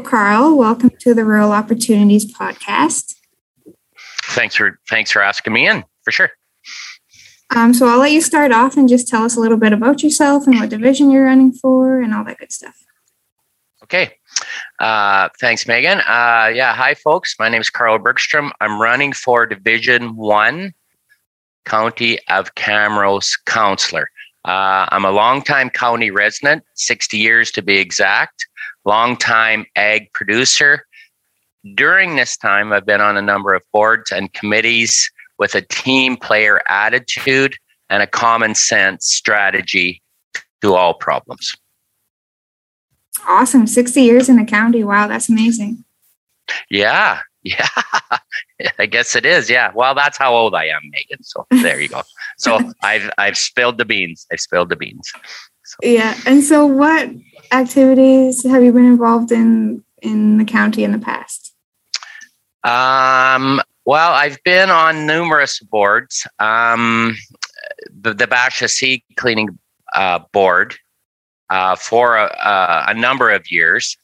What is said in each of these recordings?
Carl. Welcome to the Rural Opportunities Podcast. Thanks for thanks for asking me in for sure. Um, so I'll let you start off and just tell us a little bit about yourself and what division you're running for and all that good stuff. Okay. Uh, thanks, Megan. Uh, yeah. Hi, folks. My name is Carl Bergstrom. I'm running for Division One, County of Camrose Councillor. Uh, I'm a longtime county resident, 60 years to be exact, longtime ag producer. During this time, I've been on a number of boards and committees with a team player attitude and a common sense strategy to all problems. Awesome. 60 years in the county. Wow, that's amazing. Yeah. Yeah. I guess it is. Yeah. Well, that's how old I am, Megan. So there you go. So I've I've spilled the beans. I've spilled the beans. So. Yeah. And so what activities have you been involved in in the county in the past? Um well, I've been on numerous boards. Um the, the Bashaw Sea cleaning uh, board uh, for a, a, number of years.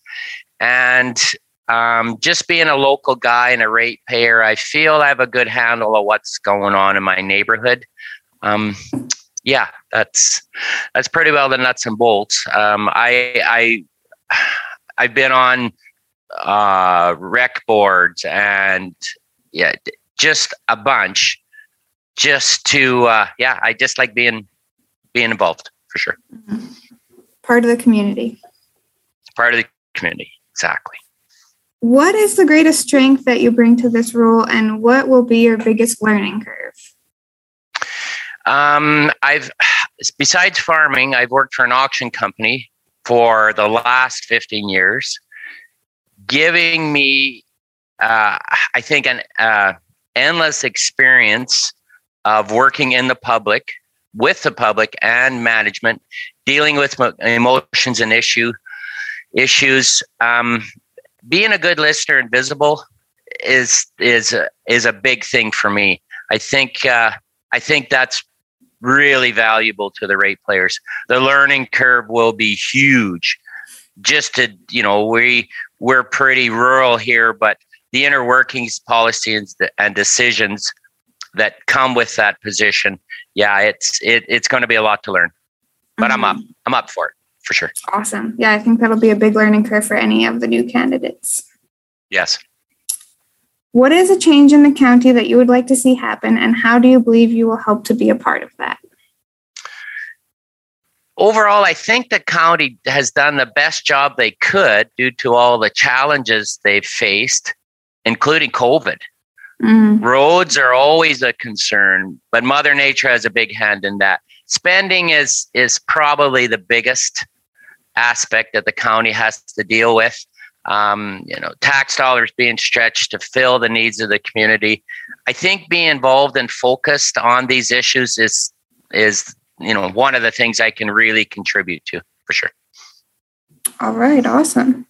And um, just being a local guy and a ratepayer, I feel I have a good handle of what's going on in my neighborhood. Um, yeah, that's that's pretty well the nuts and bolts. Um, I I I've been on uh, rec boards and yeah, just a bunch. Just to uh, yeah, I just like being being involved for sure. Mm-hmm part of the community. Part of the community, exactly. What is the greatest strength that you bring to this role, and what will be your biggest learning curve? Um, I've besides farming, I've worked for an auction company for the last 15 years, giving me, uh, I think, an uh, endless experience of working in the public with the public and management, dealing with emotions and issue issues. Um, being a good listener and visible is is a, is a big thing for me. I think uh, I think that's really valuable to the rate players. The learning curve will be huge. Just to you know, we we're pretty rural here, but the inner workings, policies, and decisions that come with that position yeah, it's it, it's going to be a lot to learn, but mm-hmm. I'm up. I'm up for it for sure. Awesome. Yeah, I think that'll be a big learning curve for any of the new candidates. Yes. What is a change in the county that you would like to see happen, and how do you believe you will help to be a part of that? Overall, I think the county has done the best job they could due to all the challenges they've faced, including COVID. Mm. Roads are always a concern, but Mother Nature has a big hand in that. Spending is is probably the biggest aspect that the county has to deal with. Um, you know, tax dollars being stretched to fill the needs of the community. I think being involved and focused on these issues is is you know one of the things I can really contribute to for sure. All right, awesome.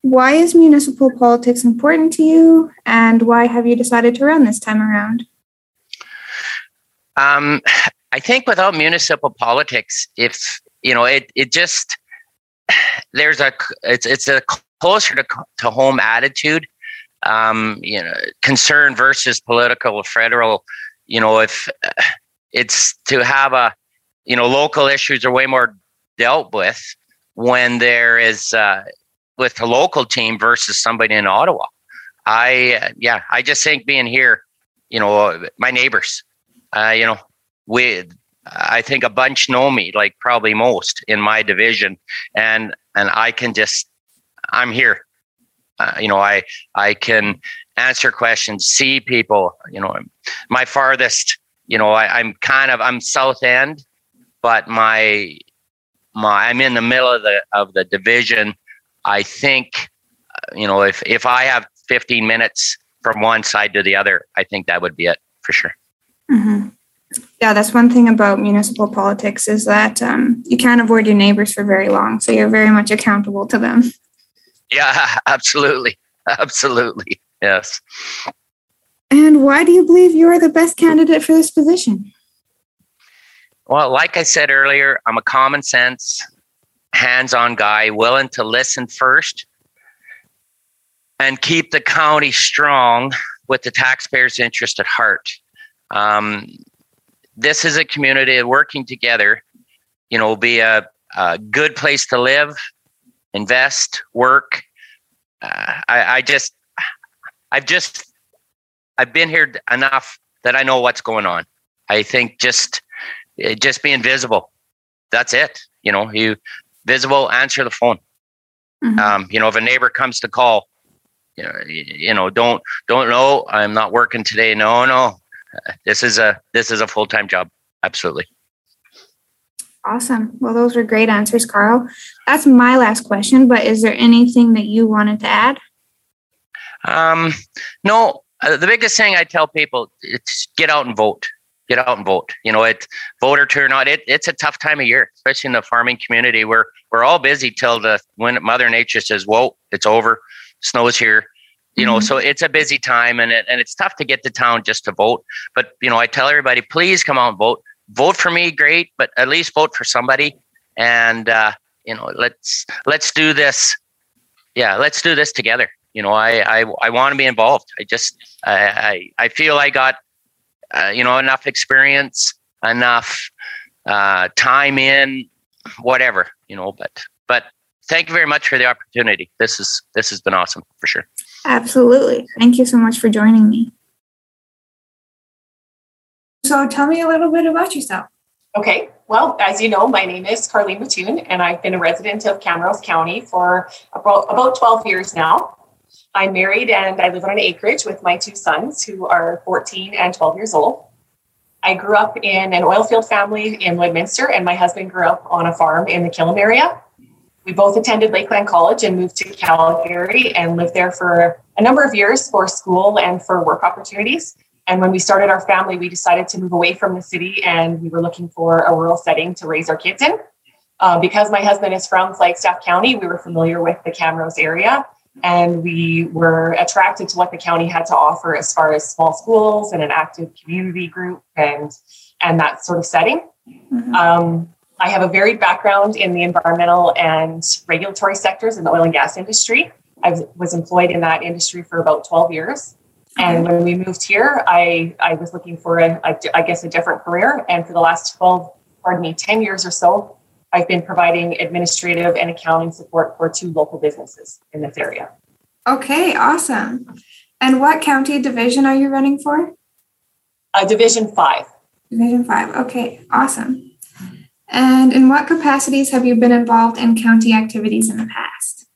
Why is municipal politics important to you, and why have you decided to run this time around? Um, I think without municipal politics, if you know, it it just there's a it's it's a closer to, to home attitude. Um, you know, concern versus political federal. You know, if it's to have a you know local issues are way more dealt with when there is uh, with the local team versus somebody in Ottawa. I yeah, I just think being here, you know, my neighbors, uh, you know, we I think a bunch know me, like probably most in my division, and and I can just I'm here. Uh, you know, I I can answer questions, see people. You know, my farthest. You know, I, I'm kind of I'm South End, but my my I'm in the middle of the of the division I think, you know, if if I have 15 minutes from one side to the other, I think that would be it for sure. Mm-hmm. Yeah, that's one thing about municipal politics is that um, you can't avoid your neighbors for very long, so you're very much accountable to them. Yeah, absolutely, absolutely, yes. And why do you believe you are the best candidate for this position? Well, like I said earlier, I'm a common sense, hands on guy, willing to listen first and keep the county strong with the taxpayers' interest at heart. Um, this is a community working together, you know, will be a, a good place to live, invest, work. Uh, I, I just, I've just, I've been here enough that I know what's going on. I think just, just being visible. That's it. You know, you visible, answer the phone. Mm-hmm. Um, you know, if a neighbor comes to call, you know, you know, don't don't know. I'm not working today. No, no, this is a this is a full time job. Absolutely. Awesome. Well, those were great answers, Carl. That's my last question. But is there anything that you wanted to add? Um, no. Uh, the biggest thing I tell people is get out and vote. Get out and vote. You know, it voter turnout. It, it's a tough time of year, especially in the farming community. We're we're all busy till the when Mother Nature says, "Whoa, it's over. Snow's here." You know, mm-hmm. so it's a busy time and it, and it's tough to get to town just to vote. But you know, I tell everybody, please come out and vote. Vote for me, great, but at least vote for somebody. And uh, you know, let's let's do this. Yeah, let's do this together. You know, I I, I want to be involved. I just I I, I feel I got uh, you know enough experience, enough uh, time in, whatever. You know, but but thank you very much for the opportunity. This is this has been awesome for sure. Absolutely. Thank you so much for joining me. So, tell me a little bit about yourself. Okay. Well, as you know, my name is Carlene Wetthuhn, and I've been a resident of Camrose County for about, about 12 years now. I'm married and I live on an acreage with my two sons, who are 14 and 12 years old. I grew up in an oil field family in Lloydminster, and my husband grew up on a farm in the Killam area we both attended Lakeland College and moved to Calgary and lived there for a number of years for school and for work opportunities. And when we started our family, we decided to move away from the city and we were looking for a rural setting to raise our kids in. Uh, because my husband is from Flagstaff County, we were familiar with the Camrose area and we were attracted to what the county had to offer as far as small schools and an active community group and and that sort of setting. Mm-hmm. Um, I have a varied background in the environmental and regulatory sectors in the oil and gas industry. I was employed in that industry for about 12 years. And when we moved here, I, I was looking for, a, a, I guess, a different career. And for the last 12, pardon me, 10 years or so, I've been providing administrative and accounting support for two local businesses in this area. Okay, awesome. And what county division are you running for? Uh, division five. Division five. Okay, awesome. And in what capacities have you been involved in county activities in the past?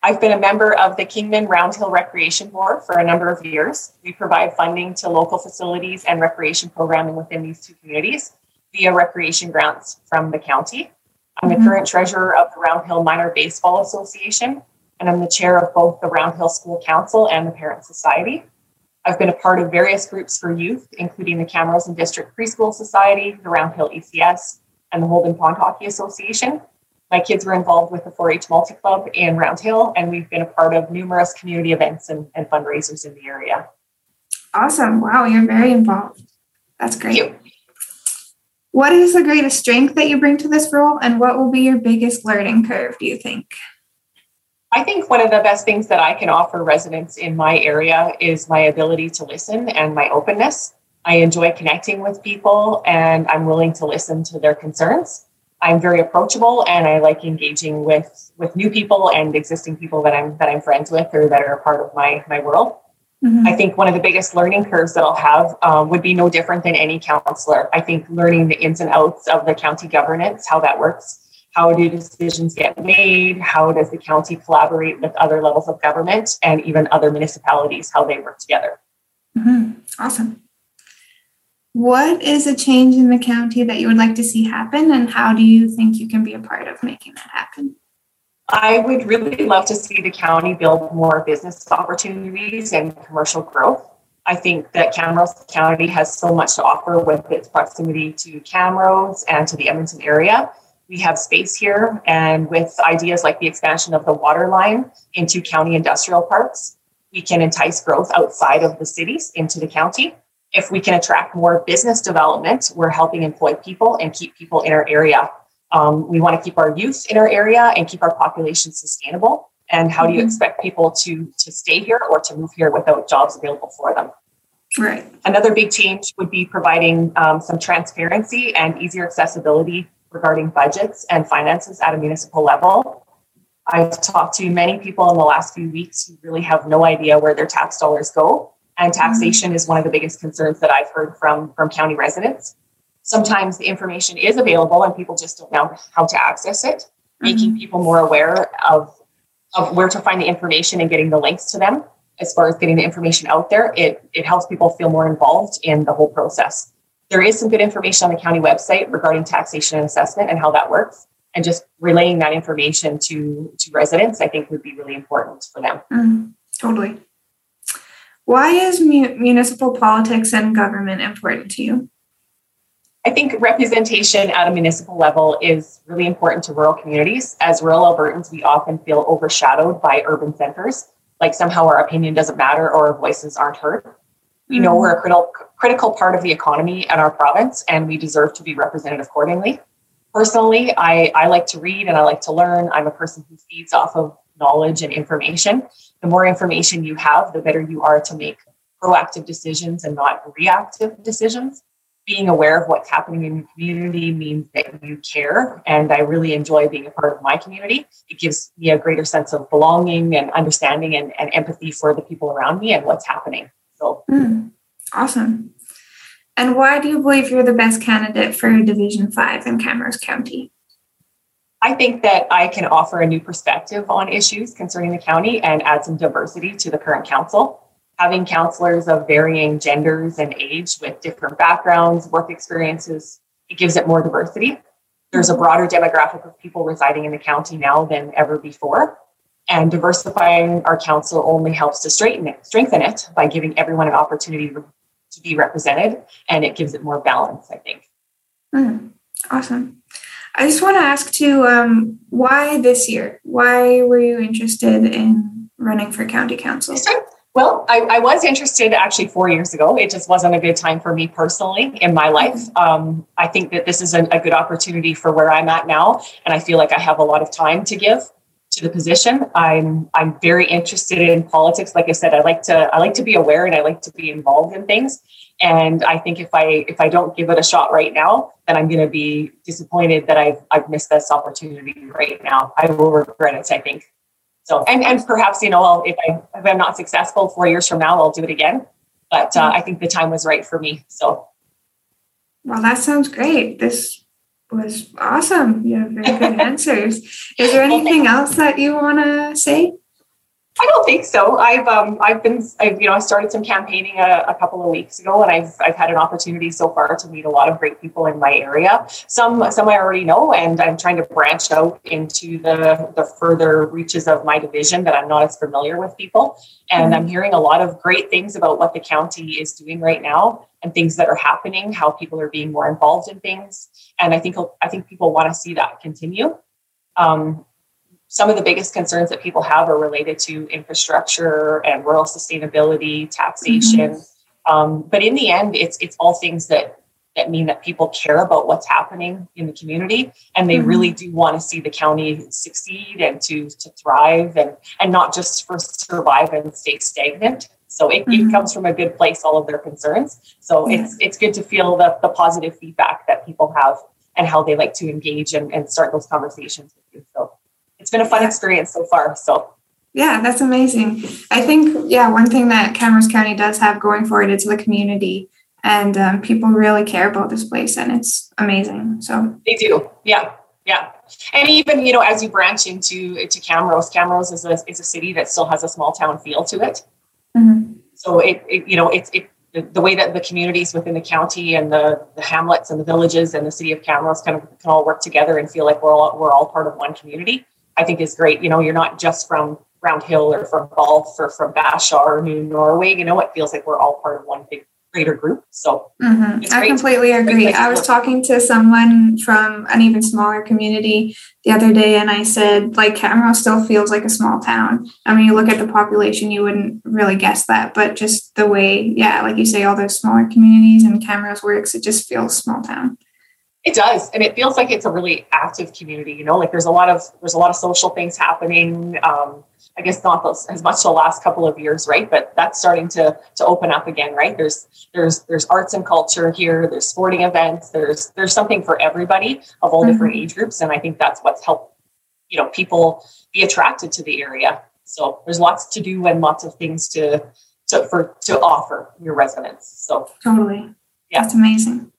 I've been a member of the Kingman Roundhill Recreation Board for a number of years. We provide funding to local facilities and recreation programming within these two communities via recreation grants from the county. I'm mm-hmm. the current treasurer of the Roundhill Minor Baseball Association, and I'm the chair of both the Roundhill School Council and the Parent Society. I've been a part of various groups for youth, including the Camrose and District Preschool Society, the Roundhill ECS, and the Holden Pond Hockey Association. My kids were involved with the 4 H Multi Club in Roundhill, and we've been a part of numerous community events and, and fundraisers in the area. Awesome. Wow, you're very involved. That's great. What is the greatest strength that you bring to this role, and what will be your biggest learning curve, do you think? I think one of the best things that I can offer residents in my area is my ability to listen and my openness. I enjoy connecting with people and I'm willing to listen to their concerns. I'm very approachable and I like engaging with with new people and existing people that I'm that I'm friends with or that are a part of my my world. Mm-hmm. I think one of the biggest learning curves that I'll have um, would be no different than any counselor. I think learning the ins and outs of the county governance, how that works, how do decisions get made? How does the county collaborate with other levels of government and even other municipalities, how they work together? Mm-hmm. Awesome. What is a change in the county that you would like to see happen, and how do you think you can be a part of making that happen? I would really love to see the county build more business opportunities and commercial growth. I think that Camrose County has so much to offer with its proximity to Camrose and to the Edmonton area we have space here and with ideas like the expansion of the water line into county industrial parks we can entice growth outside of the cities into the county if we can attract more business development we're helping employ people and keep people in our area um, we want to keep our youth in our area and keep our population sustainable And how do you mm-hmm. expect people to, to stay here or to move here without jobs available for them? Right. Another big change would be providing um, some transparency and easier accessibility regarding budgets and finances at a municipal level. I've talked to many people in the last few weeks who really have no idea where their tax dollars go. And mm-hmm. taxation is one of the biggest concerns that I've heard from, from county residents. Sometimes the information is available and people just don't know how to access it, mm-hmm. making people more aware of, of where to find the information and getting the links to them. As far as getting the information out there, it, it helps people feel more involved in the whole process. There is some good information on the county website regarding taxation and assessment and how that works. And just relaying that information to to residents i think would be really important for them. Mm, totally. Why is mu- municipal politics and government important to you? I think representation at a municipal level is really important to rural communities. As rural albertans we often feel overshadowed by urban centers. Like somehow our opinion doesn't matter or our voices aren't heard we know mm. we're a critical critical part of the economy in our province and we deserve to be represented accordingly personally, I, I like to read and I like to learn. I'm a person who feeds off of knowledge and information. The more information you have, the better you are to make proactive decisions and not reactive decisions. Being aware of what's happening in your community means that you care. And I really enjoy being a part of my community. It gives me a greater sense of belonging and understanding and, and empathy for the people around me and what's happening. So mm, awesome. And why do you believe you're the best candidate for Division 5 in Camrose County? I think that I can offer a new perspective on issues concerning the county and add some diversity to the current council. Having councillors of varying genders and age with different backgrounds, work experiences, it gives it more diversity. There's a broader demographic of people residing in the county now than ever before. And diversifying our council only helps to straighten it, strengthen it by giving everyone an opportunity to be represented and it gives it more balance, I think. Mm, awesome. I just want to ask too, um, why this year? Why were you interested in running for county council? Well, I, I, was interested actually four years ago. It just wasn't a good time for me personally in my life. Mm-hmm. Um, I think that this is a, a, good opportunity for where I'm at now, and I feel like I have a lot of time to give to the position. I'm I'm very interested in politics. Like I said, I like to I like to be aware and I like to be involved in things. And I think if I if I don't give it a shot right now, then I'm going to be disappointed that I've I've missed this opportunity right now. I will regret it. I think. So and and perhaps you know I'll, if I if I'm not successful four years from now, I'll do it again. But uh, I think the time was right for me. So. Well, that sounds great. This was awesome. You have very good answers. Is there anything else that you want to say? I don't think so. I've um, I've been I've, you know I started some campaigning a, a, couple of weeks ago, and I've I've had an opportunity so far to meet a lot of great people in my area. Some some I already know, and I'm trying to branch out into the the further reaches of my division that I'm not as familiar with people. And mm-hmm. I'm hearing a lot of great things about what the county is doing right now and things that are happening, how people are being more involved in things, and I think I think people want to see that continue. Um, some of the biggest concerns that people have are related to infrastructure and rural sustainability, taxation. Mm-hmm. Um, but in the end, it's it's all things that that mean that people care about what's happening in the community, and they mm-hmm. really do want to see the county succeed and to to thrive, and and not just for survive and stay stagnant. So it, mm-hmm. it comes from a good place, all of their concerns. So it's it's good to feel the the positive feedback that people have and how they like to engage and, and start those conversations with you. So it's been a fun experience so far. So yeah, that's amazing. I think yeah, one thing that Camrose County does have going for it is the community, and um, people really care about this place, and it's amazing. So they do, yeah, yeah. And even you know, as you branch into to Camrose, Camrose is a is a city that still has a small town feel to it. Mm-hmm. So it, it, you know it's it the, way that the communities within the county and the, the hamlets and the villages and the city of Camrose kind of can all work together and feel like we're all we're all part of one community. I think is great. You know, you're not just from Round Hill or from Bawlf or from Bashaw or New Norway. You know, it feels like we're all part of one big greater group. So mm-hmm. I completely agree. I was talking to someone from an even smaller community the other day, and I said, like, Camrose still feels like a small town. I mean, you look at the population, you wouldn't really guess that, but just the way, yeah, like you say, all those smaller communities and Camrose works, it just feels small town. It does, and it feels like it's a really active community. You know, like there's a lot of there's a lot of social things happening. Um, I guess not as much the last couple of years, right? But that's starting to to open up again, right? There's there's there's arts and culture here. There's sporting events. There's there's something for everybody of all mm-hmm. different age groups, and I think that's what's helped you know people be attracted to the area. So there's lots to do and lots of things to to for to offer your residents. So totally, yeah, that's amazing.